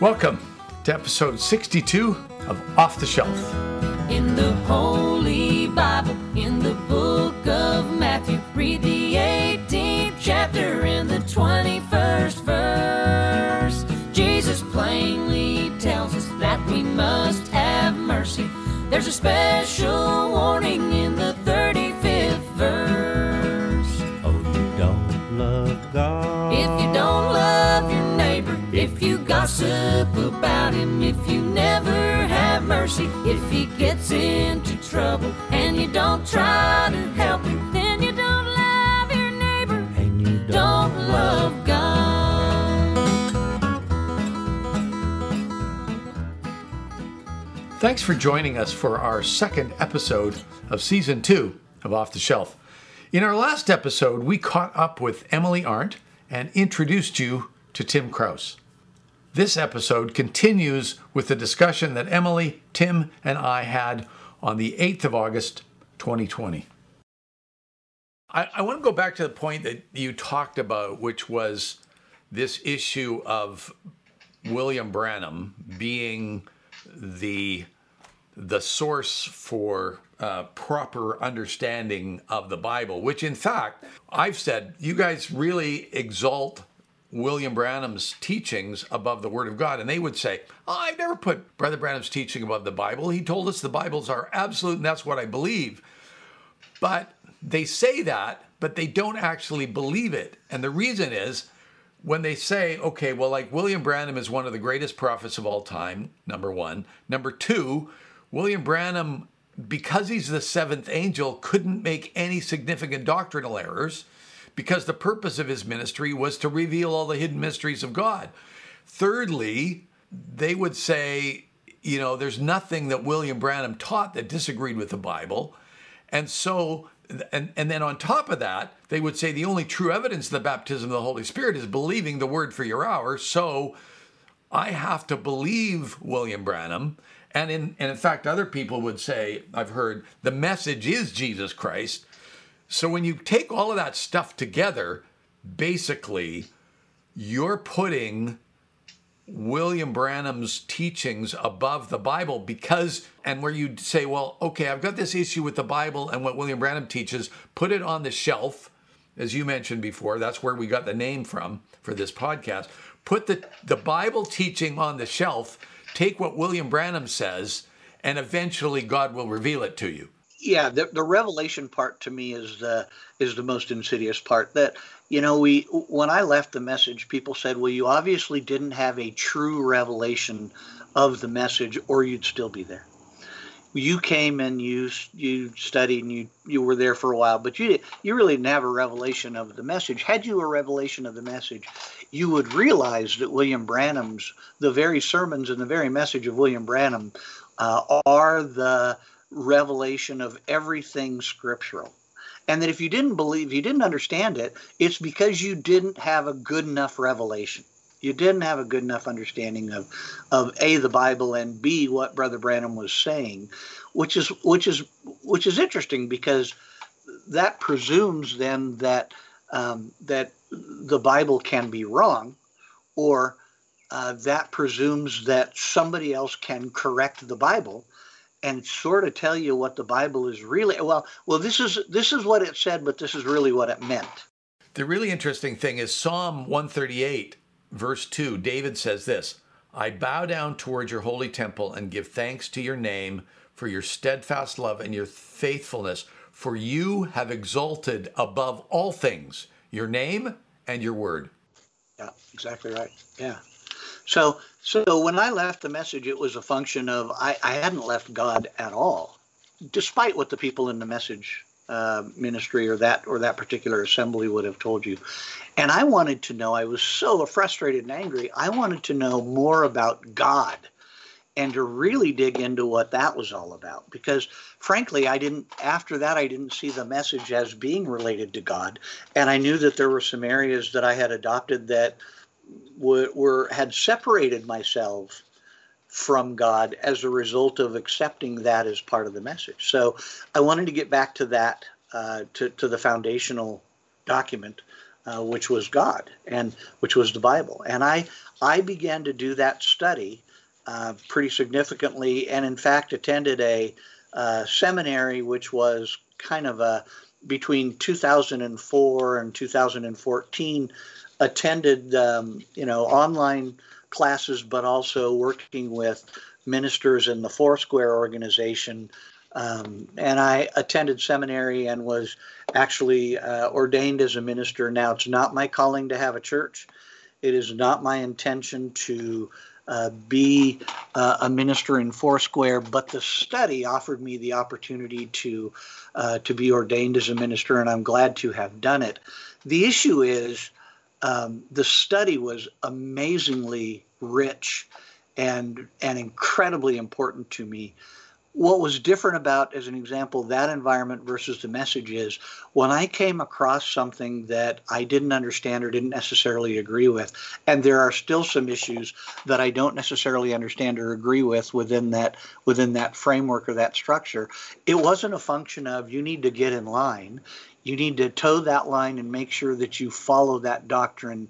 Welcome to episode 62 of Off the Shelf. In the Holy Bible, in the book of Matthew, read the 18th chapter in the 21st verse. Jesus plainly tells us that we must have mercy. There's a special warning in the gossip about him, if you never have mercy, if he gets into trouble and you don't try to help him, then you don't love your neighbor, and you don't, don't love God. Thanks for joining us for our second episode of season two of Off the Shelf. In our last episode, we caught up with Emily Arndt and introduced you to Tim Kraus. This episode continues with the discussion that Emily, Tim, and I had on the 8th of August, 2020. I, I want to go back to the point that you talked about, which was this issue of William Branham being the the source for uh, proper understanding of the Bible, which in fact, I've said, you guys really exalt William Branham's teachings above the Word of God. And they would say, oh, I've never put Brother Branham's teaching above the Bible. He told us the Bibles are absolute, and that's what I believe. But they say that, but they don't actually believe it. And the reason is when they say, okay, well, like William Branham is one of the greatest prophets of all time, number one. Number two, William Branham, because he's the seventh angel, couldn't make any significant doctrinal errors because the purpose of his ministry was to reveal all the hidden mysteries of God. Thirdly, they would say, you know, there's nothing that William Branham taught that disagreed with the Bible. And so, and, and then on top of that, they would say the only true evidence of the baptism of the Holy Spirit is believing the word for your hour. So I have to believe William Branham. And in, and in fact, other people would say, I've heard, the message is Jesus Christ. So when you take all of that stuff together, basically, you're putting William Branham's teachings above the Bible because, and where you say, well, okay, I've got this issue with the Bible and what William Branham teaches, put it on the shelf, as you mentioned before. That's where we got the name from for this podcast. Put the, the Bible teaching on the shelf, take what William Branham says, and eventually God will reveal it to you. Yeah the, the revelation part to me is the is the most insidious part that you know we when i left the message people said well you obviously didn't have a true revelation of the message or you'd still be there. You came and you you studied and you you were there for a while but you you really didn't have a revelation of the message. Had you a revelation of the message you would realize that william branham's the very sermons and the very message of william branham uh, are the revelation of everything scriptural. And that if you didn't believe, you didn't understand it, it's because you didn't have a good enough revelation. You didn't have a good enough understanding of, of A, the Bible, and B, what Brother Branham was saying, which is which is which is interesting because that presumes then that um, that the Bible can be wrong, or uh, that presumes that somebody else can correct the Bible and sort of tell you what the Bible is really. Well, well, this is this is what it said, but this is really what it meant. The really interesting thing is Psalm 138, verse 2. David says this I bow down towards your holy temple and give thanks to your name for your steadfast love and your faithfulness, for you have exalted above all things your name and your word. Yeah, exactly right. Yeah. So, so when I left the message, it was a function of I, I hadn't left God at all, despite what the people in the message uh, ministry or that or that particular assembly would have told you. And I wanted to know. I was so frustrated and angry. I wanted to know more about God and to really dig into what that was all about because frankly i didn't after that i didn't see the message as being related to god and i knew that there were some areas that i had adopted that were, were had separated myself from God as a result of accepting that as part of the message. So I wanted to get back to that, uh, to, to the foundational document uh, which was God and which was the Bible. And I I began to do that study uh, pretty significantly, and in fact attended a uh, seminary which was kind of a between 2004 and 2014 attended um, you know online classes but also working with ministers in the foursquare organization. Um, and i attended seminary and was actually uh, ordained as a minister. Now it's not my calling to have a church. It is not my intention to uh, be uh, a minister in Foursquare, but the study offered me the opportunity to uh, to be ordained as a minister, and I'm glad to have done it. The issue is um, the study was amazingly rich and and incredibly important to me what was different about, as an example, that environment versus the message is when I came across something that I didn't understand or didn't necessarily agree with, and there are still some issues that I don't necessarily understand or agree with within that within that framework or that structure, it wasn't a function of you need to get in line. You need to toe that line and make sure that you follow that doctrine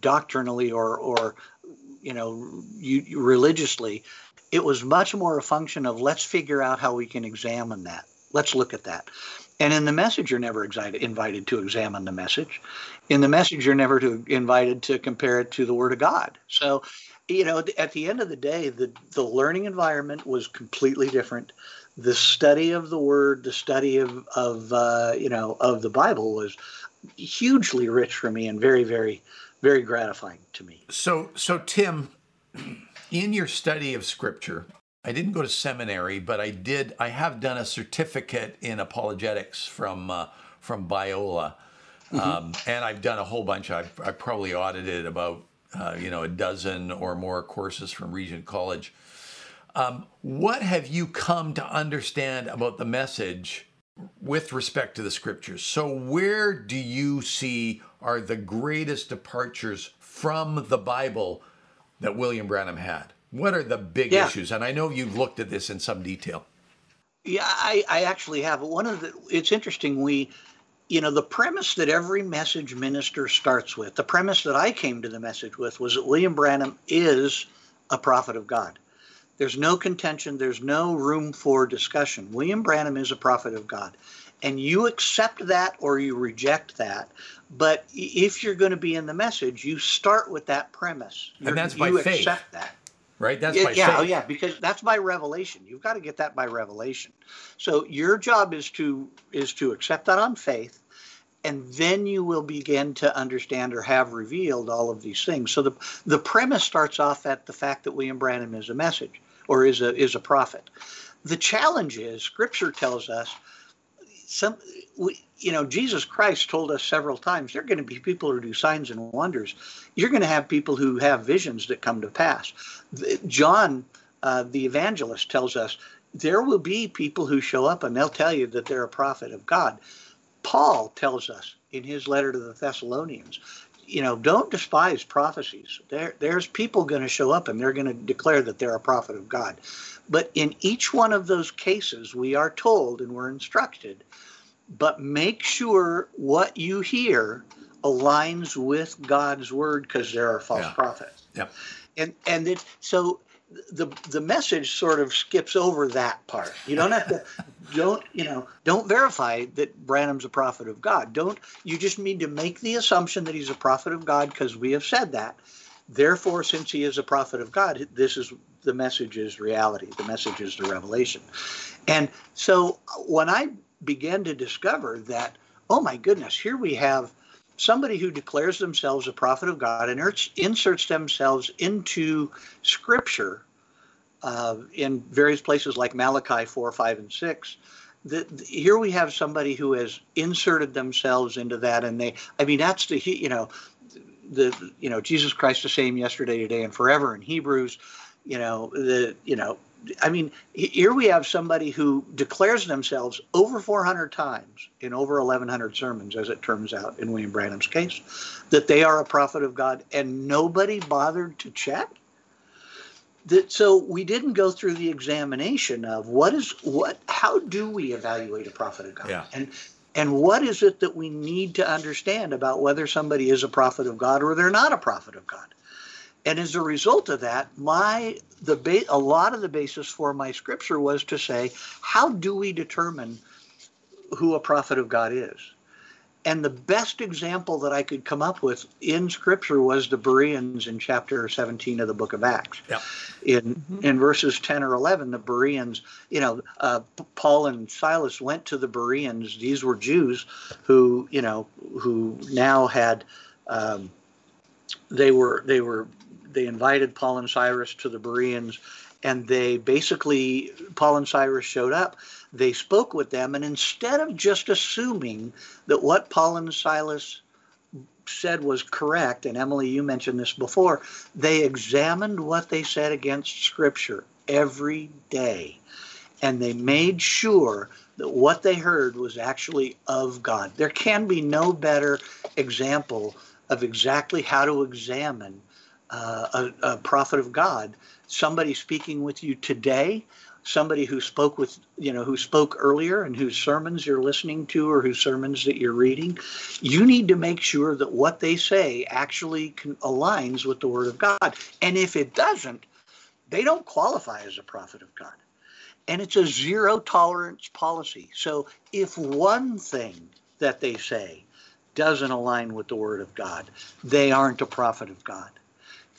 doctrinally or or you know you, you religiously it was much more a function of let's figure out how we can examine that. Let's look at that. And in the message, you're never excited, invited to examine the message. In the message, you're never to, invited to compare it to the Word of God. So, you know, at the end of the day, the, the learning environment was completely different. The study of the Word, the study of, of uh, you know, of the Bible was hugely rich for me and very, very, very gratifying to me. So, so Tim, in your study of scripture, I didn't go to seminary, but I did. I have done a certificate in apologetics from uh, from Biola, mm-hmm. um, and I've done a whole bunch. I've, I probably audited about uh, you know a dozen or more courses from Regent College. Um, what have you come to understand about the message with respect to the scriptures? So, where do you see are the greatest departures from the Bible that William Branham had? What are the big yeah. issues? And I know you've looked at this in some detail. Yeah, I, I actually have. One of the it's interesting. We, you know, the premise that every message minister starts with, the premise that I came to the message with was that William Branham is a prophet of God. There's no contention, there's no room for discussion. William Branham is a prophet of God. And you accept that or you reject that. But if you're going to be in the message, you start with that premise. You're, and that's by you faith. accept that. Right? That's yeah, by yeah, oh, faith. Oh, yeah, because that's by revelation. You've got to get that by revelation. So your job is to is to accept that on faith, and then you will begin to understand or have revealed all of these things. So the the premise starts off at the fact that William Branham is a message or is a is a prophet. The challenge is Scripture tells us some we, you know jesus christ told us several times there are going to be people who do signs and wonders. You're going to have people who have visions that come to pass. John uh, the evangelist tells us there will be people who show up and they'll tell you that they're a prophet of god. Paul tells us in his letter to the thessalonians you know don't despise prophecies. There, there's people going to show up and they're going to declare that they're a prophet of god. But in each one of those cases, we are told and we're instructed, but make sure what you hear aligns with God's word because there are false yeah. prophets. Yeah. And and it, so the the message sort of skips over that part. You don't have to don't you know don't verify that Branham's a prophet of God. Don't you just need to make the assumption that he's a prophet of God because we have said that. Therefore, since he is a prophet of God, this is the message is reality. The message is the revelation. And so when I began to discover that, oh my goodness, here we have somebody who declares themselves a prophet of God and inserts themselves into scripture uh, in various places like Malachi 4, 5, and 6. The, the, here we have somebody who has inserted themselves into that, and they, I mean, that's the, you know, the, you know, Jesus Christ the same yesterday, today, and forever in Hebrews you know the you know i mean here we have somebody who declares themselves over 400 times in over 1100 sermons as it turns out in william branham's case that they are a prophet of god and nobody bothered to check that so we didn't go through the examination of what is what how do we evaluate a prophet of god yeah. and And what is it that we need to understand about whether somebody is a prophet of God or they're not a prophet of God? And as a result of that, my the ba- a lot of the basis for my scripture was to say, how do we determine who a prophet of God is? And the best example that I could come up with in Scripture was the Bereans in chapter 17 of the book of Acts. Yeah. In in verses 10 or 11, the Bereans, you know, uh, Paul and Silas went to the Bereans. These were Jews who, you know, who now had, um, they were they were they invited Paul and Cyrus to the Bereans, and they basically Paul and Cyrus showed up they spoke with them, and instead of just assuming that what Paul and Silas said was correct, and Emily, you mentioned this before, they examined what they said against Scripture every day. And they made sure that what they heard was actually of God. There can be no better example of exactly how to examine uh, a, a prophet of God. Somebody speaking with you today somebody who spoke with you know who spoke earlier and whose sermons you're listening to or whose sermons that you're reading you need to make sure that what they say actually can, aligns with the word of god. And if it doesn't they don't qualify as a prophet of god. And it's a zero tolerance policy. So if one thing that they say doesn't align with the word of god they aren't a prophet of god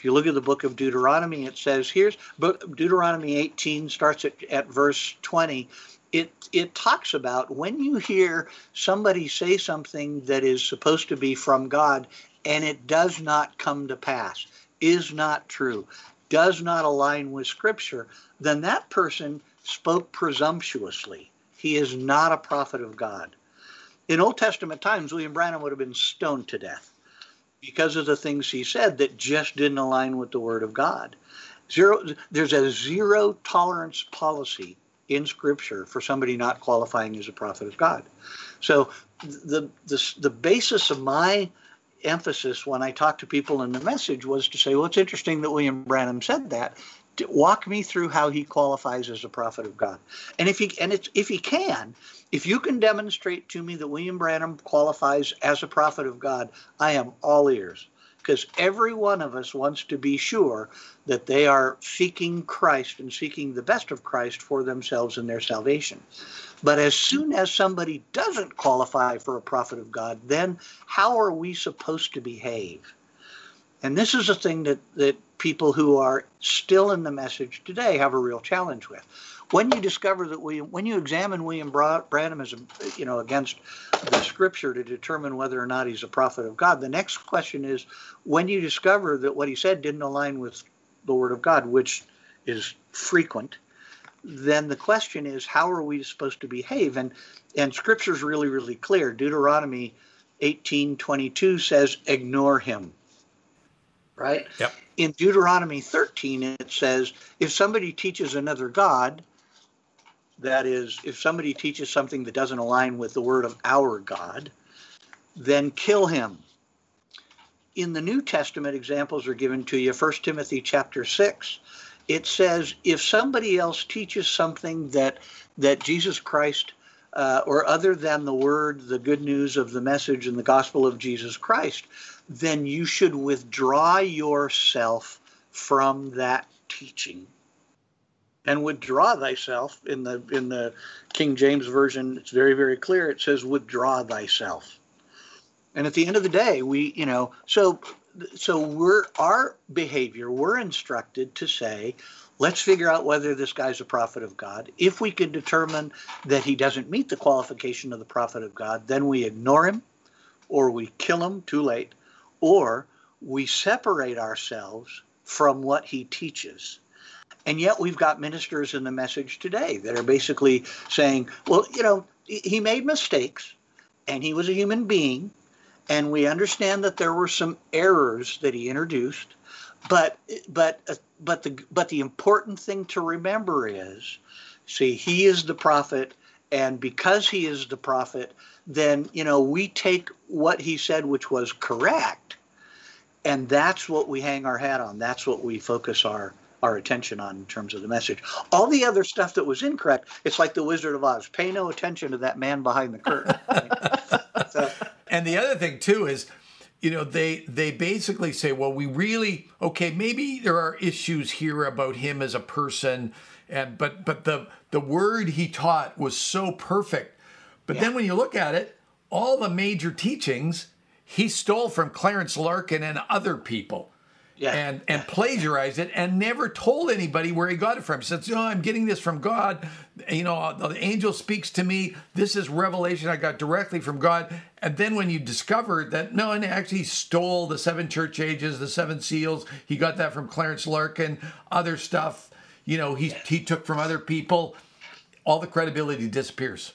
you look at the book of Deuteronomy, it says here's but Deuteronomy 18 starts at, at verse 20. It it talks about when you hear somebody say something that is supposed to be from God and it does not come to pass, is not true, does not align with Scripture, then that person spoke presumptuously. He is not a prophet of God. In Old Testament times, William Branham would have been stoned to death because of the things he said that just didn't align with the Word of God. Zero, there's a zero tolerance policy in Scripture for somebody not qualifying as a prophet of God. So the the, the basis of my emphasis when I talk to people in the message was to say, well, it's interesting that William Branham said that. Walk me through how he qualifies as a prophet of God, and if he and it's if he can, if you can demonstrate to me that William Branham qualifies as a prophet of God, I am all ears. Because every one of us wants to be sure that they are seeking Christ and seeking the best of Christ for themselves and their salvation. But as soon as somebody doesn't qualify for a prophet of God, then how are we supposed to behave? And this is a thing that, that people who are still in the message today have a real challenge with when you discover that William, when you examine William Branham as, you know, against the Scripture to determine whether or not he's a prophet of God, the next question is when you discover that what he said didn't align with the Word of God, which is frequent, then the question is how are we supposed to behave? And and Scripture is really really clear. Deuteronomy 18:22 says, "Ignore him." Right. Yep. In Deuteronomy 13, it says, if somebody teaches another God, that is, if somebody teaches something that doesn't align with the word of our God, then kill him. In the New Testament, examples are given to you. 1 Timothy chapter 6, it says, if somebody else teaches something that, that Jesus Christ uh, or other than the word, the good news of the message and the gospel of Jesus Christ, then you should withdraw yourself from that teaching. And withdraw thyself. In the in the King James version it's very very clear. It says withdraw thyself. And at the end of the day we you know so so we're our behavior we're instructed to say let's figure out whether this guy's a prophet of God if we can determine that he doesn't meet the qualification of the prophet of God then we ignore him or we kill him too late or we separate ourselves from what he teaches and yet we've got ministers in the message today that are basically saying, well, you know, he made mistakes and he was a human being. And we understand that there were some errors that he introduced. But but uh, but the but the important thing to remember is, see, he is the prophet, and because he is the prophet, then you know we take what he said, which was correct, and that's what we hang our hat on. That's what we focus our our attention on in terms of the message. All the other stuff that was incorrect, it's like the Wizard of Oz. Pay no attention to that man behind the curtain. so, and the other thing too is, you know, they they basically say, well, we really okay, maybe there are issues here about him as a person, and but but the the word he taught was so perfect. But yeah. then when you look at it, all the major teachings he stole from Clarence Larkin and other people. Yeah. And and yeah. plagiarized it and never told anybody where he got it from. He said, "No, oh, I'm getting this from God. You know, the angel speaks to me. This is revelation I got directly from God." And then when you discover that no, and actually stole the seven church ages, the seven seals, he got that from Clarence Larkin, other stuff. You know, he he took from other people. All the credibility disappears.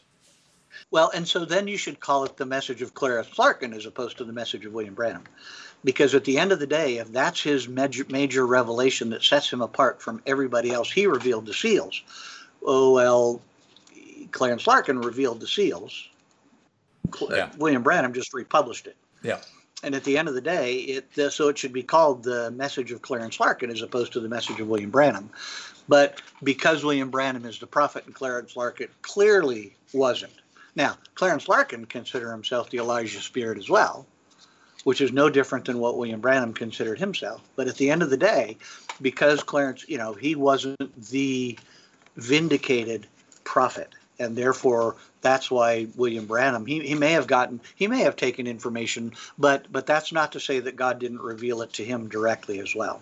Well, and so then you should call it the message of Clarence Larkin as opposed to the message of William Branham. Because at the end of the day, if that's his major, major revelation that sets him apart from everybody else, he revealed the seals. Oh, well, Clarence Larkin revealed the seals. Yeah. William Branham just republished it. Yeah. And at the end of the day, it so it should be called the message of Clarence Larkin as opposed to the message of William Branham. But because William Branham is the prophet and Clarence Larkin clearly wasn't, now, Clarence Larkin considered himself the Elijah spirit as well, which is no different than what William Branham considered himself. But at the end of the day, because Clarence, you know, he wasn't the vindicated prophet, and therefore that's why William Branham he, he may have gotten he may have taken information, but but that's not to say that God didn't reveal it to him directly as well,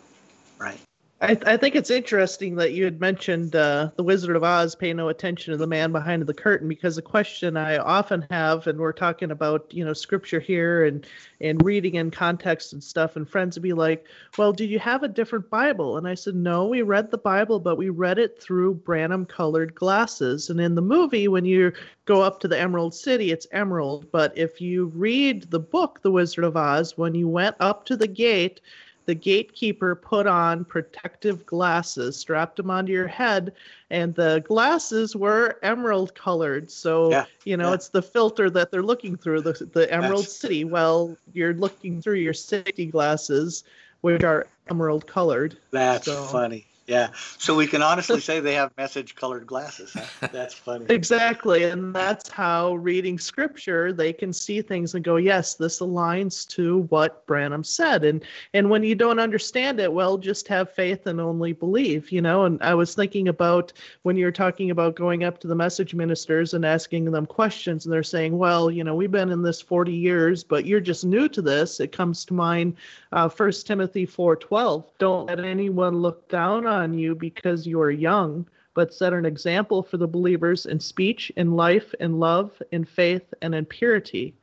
right? I, I, think it's interesting that you had mentioned uh, the Wizard of Oz pay no attention to the man behind the curtain because a question I often have, and we're talking about you know scripture here and and reading in context and stuff, and friends would be like, "Well, do you have a different Bible?" And I said, "No, we read the Bible, but we read it through Branham colored glasses. And in the movie, when you go up to the Emerald City, it's emerald. But if you read the book, The Wizard of Oz, when you went up to the gate." The gatekeeper put on protective glasses, strapped them onto your head, and the glasses were emerald colored. So, yeah, you know, yeah. it's the filter that they're looking through, the, the Emerald That's... City. Well, you're looking through your safety glasses, which are emerald colored. That's so. funny. Yeah. So we can honestly say they have message colored glasses. Huh? That's funny. exactly. And that's how reading scripture, they can see things and go, yes, this aligns to what Branham said. And and when you don't understand it, well, just have faith and only believe, you know. And I was thinking about when you're talking about going up to the message ministers and asking them questions, and they're saying, well, you know, we've been in this 40 years, but you're just new to this. It comes to mind uh, 1 Timothy 4:12. Don't let anyone look down on on you because you are young, but set an example for the believers in speech, in life, in love, in faith, and in purity.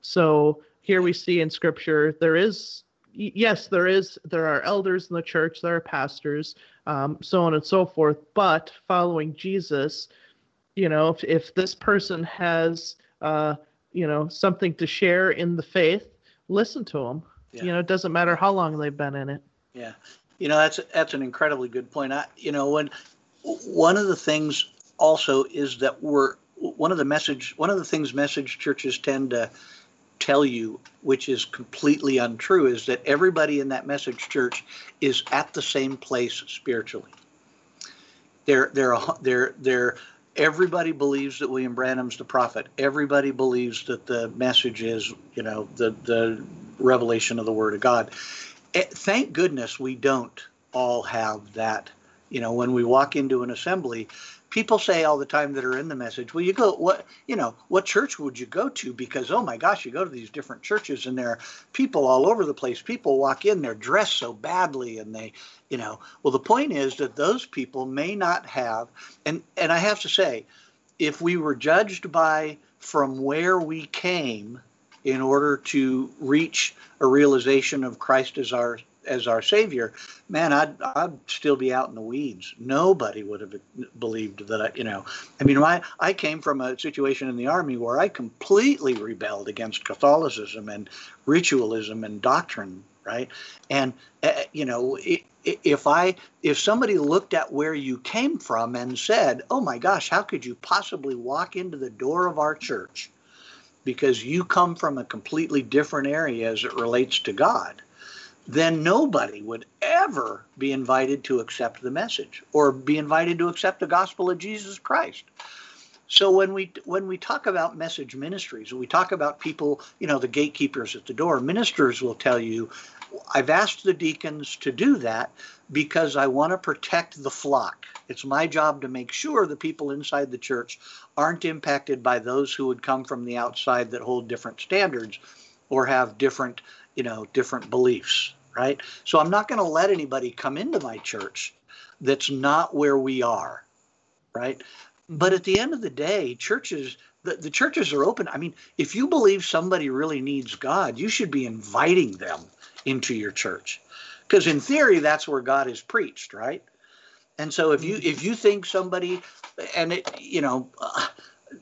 So here we see in scripture there is yes there is there are elders in the church there are pastors um, so on and so forth but following jesus you know if, if this person has uh, you know something to share in the faith listen to them yeah. you know it doesn't matter how long they've been in it yeah you know, that's that's an incredibly good point. I, you know, when one of the things also is that we're one of the message one of the things message churches tend to tell you, which is completely untrue, is that everybody in that message church is at the same place spiritually. They're they're they're they're everybody believes that William Branham's the prophet. Everybody believes that the message is, you know, the the revelation of the Word of God. Eh, thank goodness we don't all have that. You know, when we walk into an assembly, people say all the time that are in the message, well, you go, what, you know, what church would you go to? Because, oh my gosh, you go to these different churches and there are people all over the place. People walk in, they're dressed so badly and they, you know, well, the point is that those people may not have, and, and I have to say, if we were judged by from where we came, in order to reach a realization of Christ as our as our Savior, man, I'd I'd still be out in the weeds. Nobody would have believed that. I, you know, I mean, I I came from a situation in the army where I completely rebelled against Catholicism and ritualism and doctrine, right? And uh, you know, if I if somebody looked at where you came from and said, "Oh my gosh, how could you possibly walk into the door of our church?" Because you come from a completely different area as it relates to God, then nobody would ever be invited to accept the message or be invited to accept the gospel of Jesus Christ. So when we when we talk about message ministries, we talk about people, you know, the gatekeepers at the door. Ministers will tell you, I've asked the deacons to do that because I want to protect the flock. It's my job to make sure the people inside the church aren't impacted by those who would come from the outside that hold different standards or have different, you know, different beliefs, right? So I'm not going to let anybody come into my church that's not where we are, right? But at the end of the day, churches the, the churches are open. I mean, if you believe somebody really needs God, you should be inviting them into your church. Because in theory, that's where God is preached, right? And so if you if you think somebody and it you know uh,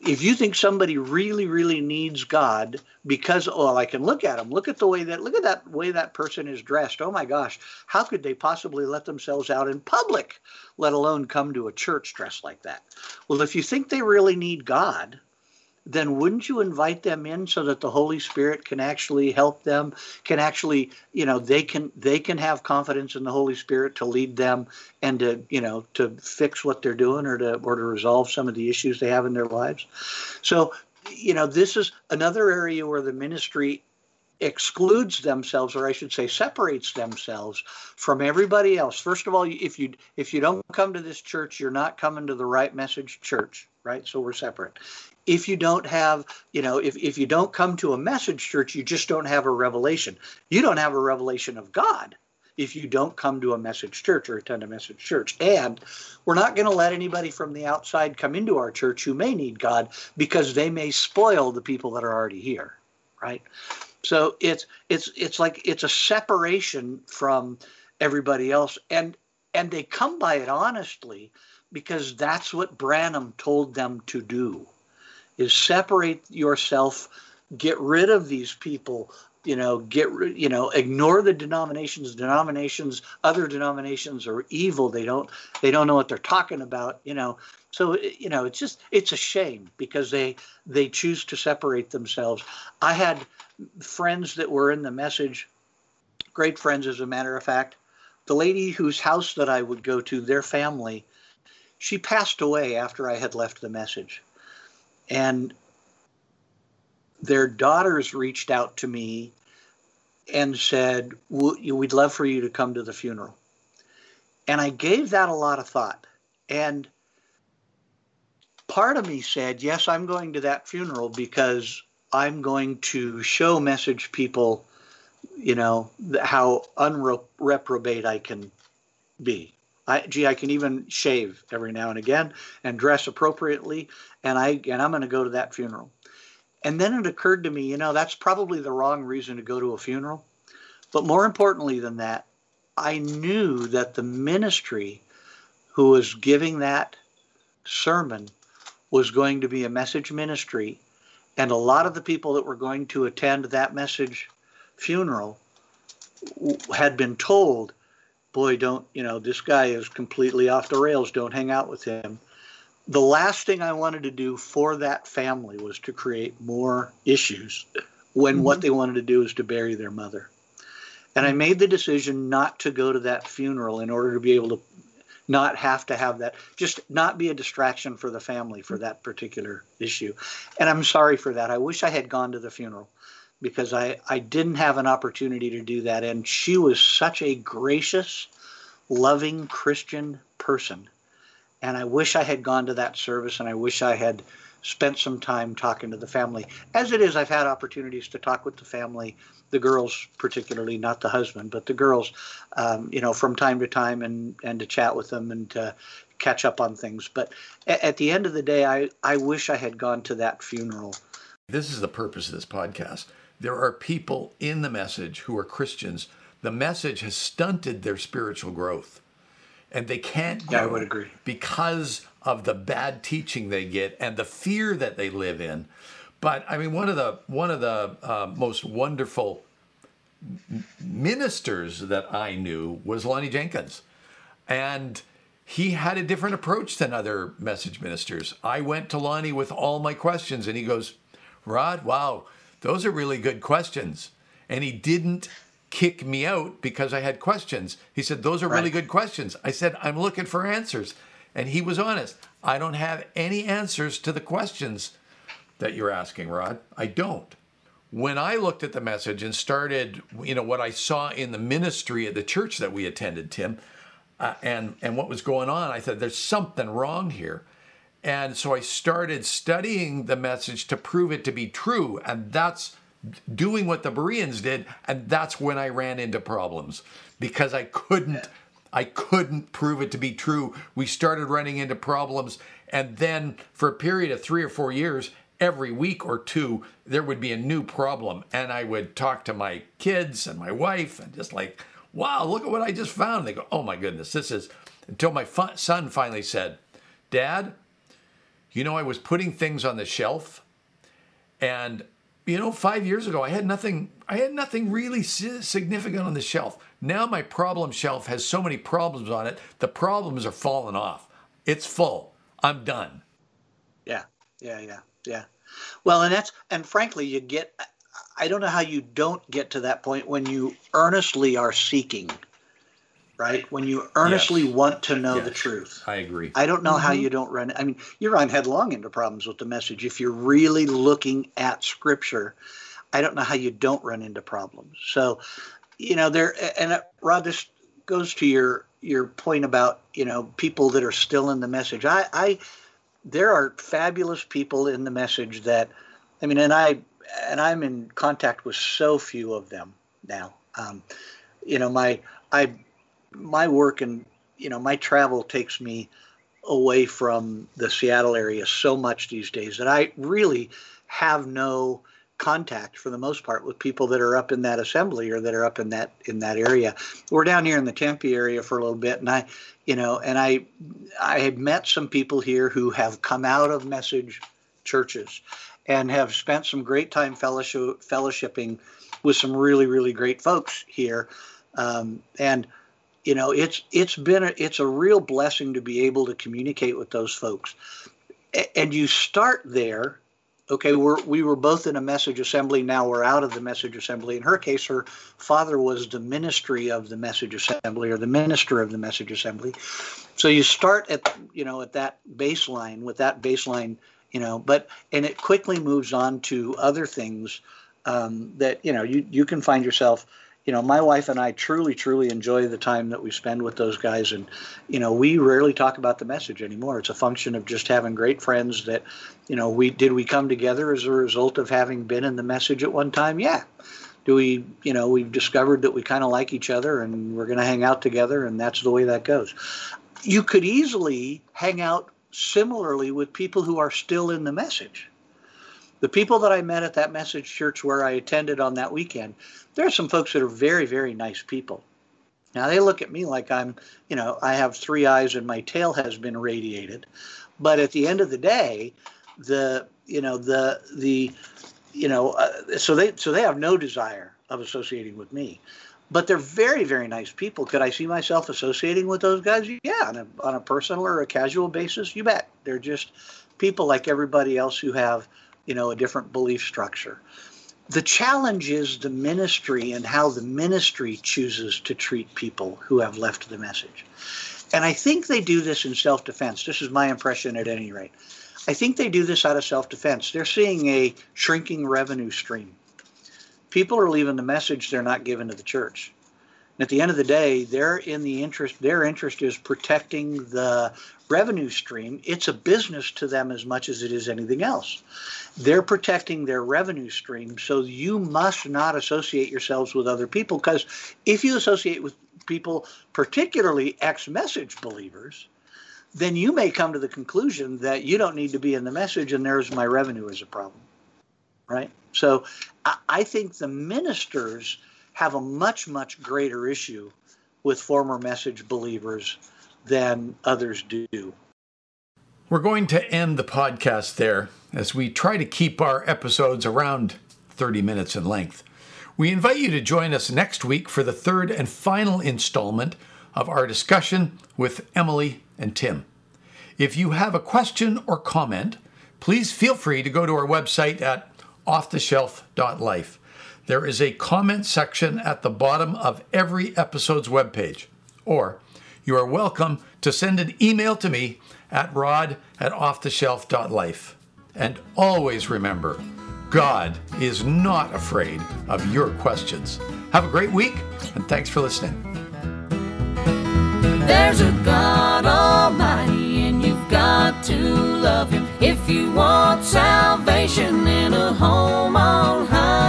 if you think somebody really really needs God because oh I can look at them look at the way that look at that way that person is dressed oh my gosh how could they possibly let themselves out in public let alone come to a church dressed like that? Well if you think they really need God then wouldn't you invite them in so that the holy spirit can actually help them can actually you know they can they can have confidence in the holy spirit to lead them and to you know to fix what they're doing or to or to resolve some of the issues they have in their lives? So you know this is another area where the ministry excludes themselves or i should say separates themselves from everybody else. First of all if you if you don't come to this church you're not coming to the right message church right? So we're separate if you don't have, you know, if, if you don't come to a message church, you just don't have a revelation. You don't have a revelation of God if you don't come to a message church or attend a message church. And we're not going to let anybody from the outside come into our church who may need God because they may spoil the people that are already here, right? So it's it's it's like it's a separation from everybody else and and they come by it honestly because that's what Branham told them to do is separate yourself, get rid of these people, you know, get you know, ignore the denominations. Denominations, other denominations are evil. They don't they don't know what they're talking about, you know. So you know, it's just it's a shame because they they choose to separate themselves. I had friends that were in the message, great friends as a matter of fact. The lady whose house that I would go to, their family, she passed away after I had left the message and their daughters reached out to me and said, We'd love for you to come to the funeral. And I gave that a lot of thought. And part of me said, Yes, I'm going to that funeral because I'm going to show message people, you know, how unreprobate I can be. I, gee, I can even shave every now and again and dress appropriately, and I and I'm going to go to that funeral. And then it occurred to me, you know, that's probably the wrong reason to go to a funeral. But more importantly than that, I knew that the ministry who was giving that sermon was going to be a message ministry, and a lot of the people that were going to attend that message funeral had been told boy, don't, you know, this guy is completely off the rails. Don't hang out with him. The last thing I wanted to do for that family was to create more issues when mm-hmm. what they wanted to do is to bury their mother. And I made the decision not to go to that funeral in order to be able to not have to have that, just not be a distraction for the family for that particular issue. And I'm sorry for that. I wish I had gone to the funeral because I, I didn't have an opportunity to do that. And she was such a gracious, loving Christian person. And I wish I had gone to that service and I wish I had spent some time talking to the family. As it is, I've had opportunities to talk with the family, the girls particularly, not the husband, but the girls, um, you know, from time to time and, and to chat with them and to catch up on things. But at, the end of the day, I, I wish I had gone to that funeral. This is the purpose of this podcast there are people in the message who are Christians. The message has stunted their spiritual growth. And they can't grow yeah, I would agree. because of the bad teaching they get and the fear that they live in. But I mean, one of the one of the uh, most wonderful ministers that I knew was Lonnie Jenkins, and he had a different approach than other message ministers. I went to Lonnie with all my questions, and he goes, "Rod, wow, those are really good questions. And he didn't kick me out because I had questions. He said, Those are really good questions. I said, I'm looking for answers. And he was honest. I don't have any answers to the questions that you're asking, Rod. I don't. When I looked at the message and started, you know, what I saw in the ministry at the church that we attended, Tim, uh, and and what was going on, I said, "There's something wrong here," and so I started studying the message to prove it to be true, and that's doing what the Bereans did, and that's when I ran into problems because I couldn't. I couldn't prove it to be true. We started running into problems, and then for a period of three or four years, every week or two, there would be a new problem. And I would talk to my kids and my wife, and just like, wow, look at what I just found. They go, oh my goodness, this is. Until my son finally said, Dad, you know, I was putting things on the shelf, and you know, five years ago, I had nothing. I had nothing really significant on the shelf. Now my problem shelf has so many problems on it. The problems are falling off. It's full. I'm done. Yeah, yeah, yeah, yeah. Well, and that's and frankly, you get. I don't know how you don't get to that point when you earnestly are seeking, right? When you earnestly Yes. want to know the truth. I agree. I don't know how you don't run. I mean, you run headlong into problems with the message if you're really looking at Scripture. I don't know how you don't run into problems. So, you know, there and uh, Rod, this goes to your your point about you know people that are still in the message. I, I there are fabulous people in the message that, I mean, and I and I'm in contact with so few of them now. Um, you know, my I my work and you know my travel takes me away from the Seattle area so much these days that I really have no contact for the most part with people that are up in that assembly or that are up in that in that area. We're down here in the Tempe area for a little bit and I you know and I I had met some people here who have come out of message churches and have spent some great time fellowship fellowshipping with some really really great folks here um, and you know it's it's been a, it's a real blessing to be able to communicate with those folks. A- and you start there okay we're we were both in a message assembly now we're out of the message assembly. In her case her father was the ministry of the message assembly or the minister of the message assembly. So you start at you know at that baseline with that baseline you know but and it quickly moves on to other things um, that you know you you can find yourself you know my wife and i truly truly enjoy the time that we spend with those guys. And you know we rarely talk about the message anymore. It's a function of just having great friends that you know we did we come together as a result of having been in the message at one time? Yeah. Do we you know we've discovered that we kind of like each other and we're going to hang out together and that's the way that goes. You could easily hang out similarly with people who are still in the message the people that I met at that message church where I attended on that weekend, there are some folks that are very, very nice people. Now they look at me like I'm, you know, I have three eyes and my tail has been radiated. But at the end of the day, the, you know, the, the, you know, uh, so they, so they have no desire of associating with me. But they're very, very nice people. Could I see myself associating with those guys? Yeah, on a, on a personal or a casual basis, you bet. They're just people like everybody else who have, you know, a different belief structure. The challenge is the ministry and how the ministry chooses to treat people who have left the message. And I think they do this in self defense. This is my impression at any rate. I think they do this out of self defense. They're seeing a shrinking revenue stream. People are leaving the message they're not giving to the church. At the end of the day, they're in the interest, their interest is protecting the revenue stream. It's a business to them as much as it is anything else. They're protecting their revenue stream, so you must not associate yourselves with other people because if you associate with people, particularly ex message believers, then you may come to the conclusion that you don't need to be in the message and there's my revenue is a problem. Right? So I, I think the ministers have a much, much greater issue with former message believers than others do. We're going to end the podcast there as we try to keep our episodes around 30 minutes in length. We invite you to join us next week for the third and final installment of our discussion with Emily and Tim. If you have a question or comment, please feel free to go to our website at offtheshelf.life. there is a comment section at the bottom of every episode's webpage. Or you are welcome to send an email to me at rod at offtheshelf.life. And always remember, God is not afraid of your questions. Have a great week, and thanks for listening. There's a God Almighty, and you've got to love Him if you want salvation and a home on high.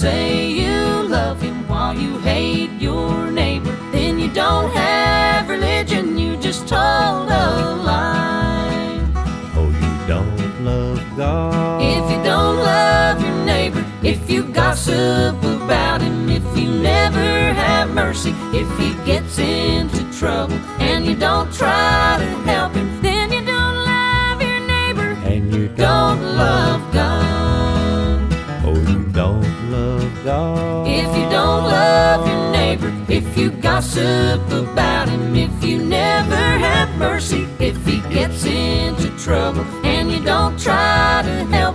Say you love Him while you hate your neighbor, then you don't have religion, you just told a lie. Oh, you don't love God. If you don't love your neighbor, if you gossip about him, if you never have mercy, if he gets into trouble and you don't try to help him, you gossip about him, if you never have mercy, if he gets into trouble and you don't try to help